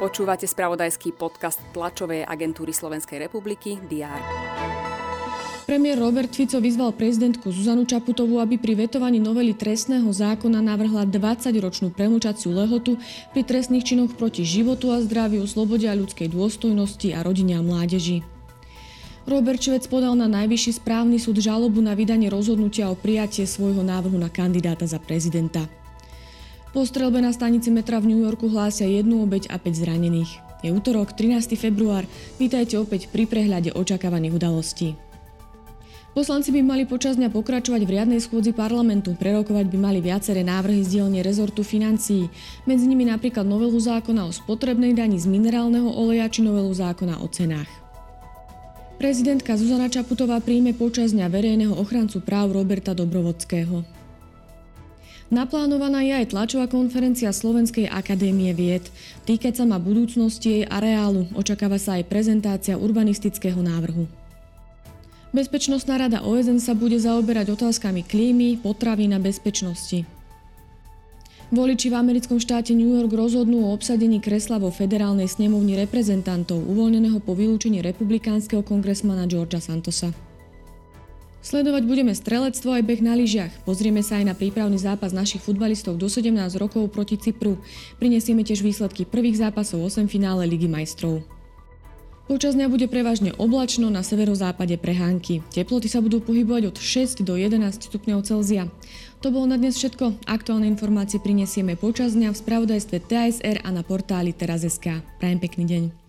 Počúvate spravodajský podcast tlačovej agentúry Slovenskej republiky DR. Premiér Robert Fico vyzval prezidentku Zuzanu Čaputovú, aby pri vetovaní novely trestného zákona navrhla 20-ročnú premlčaciu lehotu pri trestných činoch proti životu a zdraviu, slobode a ľudskej dôstojnosti a rodine a mládeži. Robert Švec podal na najvyšší správny súd žalobu na vydanie rozhodnutia o prijatie svojho návrhu na kandidáta za prezidenta. Po strelbe na stanici metra v New Yorku hlásia jednu obeď a 5 zranených. Je útorok, 13. február. Vítajte opäť pri prehľade očakávaných udalostí. Poslanci by mali počas dňa pokračovať v riadnej schôdzi parlamentu. Prerokovať by mali viaceré návrhy z dielne rezortu financií. Medzi nimi napríklad novelu zákona o spotrebnej dani z minerálneho oleja či novelu zákona o cenách. Prezidentka Zuzana Čaputová príjme počas dňa verejného ochrancu práv Roberta Dobrovodského. Naplánovaná je aj tlačová konferencia Slovenskej akadémie vied. Týkať sa má budúcnosti jej areálu. Očakáva sa aj prezentácia urbanistického návrhu. Bezpečnostná rada OSN sa bude zaoberať otázkami klímy, potravy na bezpečnosti. Voliči v americkom štáte New York rozhodnú o obsadení kresla vo federálnej snemovni reprezentantov, uvoľneného po vylúčení republikánskeho kongresmana Georgia Santosa. Sledovať budeme strelectvo aj beh na lyžiach. Pozrieme sa aj na prípravný zápas našich futbalistov do 17 rokov proti Cypru. Prinesieme tiež výsledky prvých zápasov 8 finále Ligy majstrov. Počas dňa bude prevažne oblačno, na severozápade prehánky. Teploty sa budú pohybovať od 6 do 11 stupňov Celzia. To bolo na dnes všetko. Aktuálne informácie prinesieme počas dňa v spravodajstve TSR a na portáli teraz.sk. Prajem pekný deň.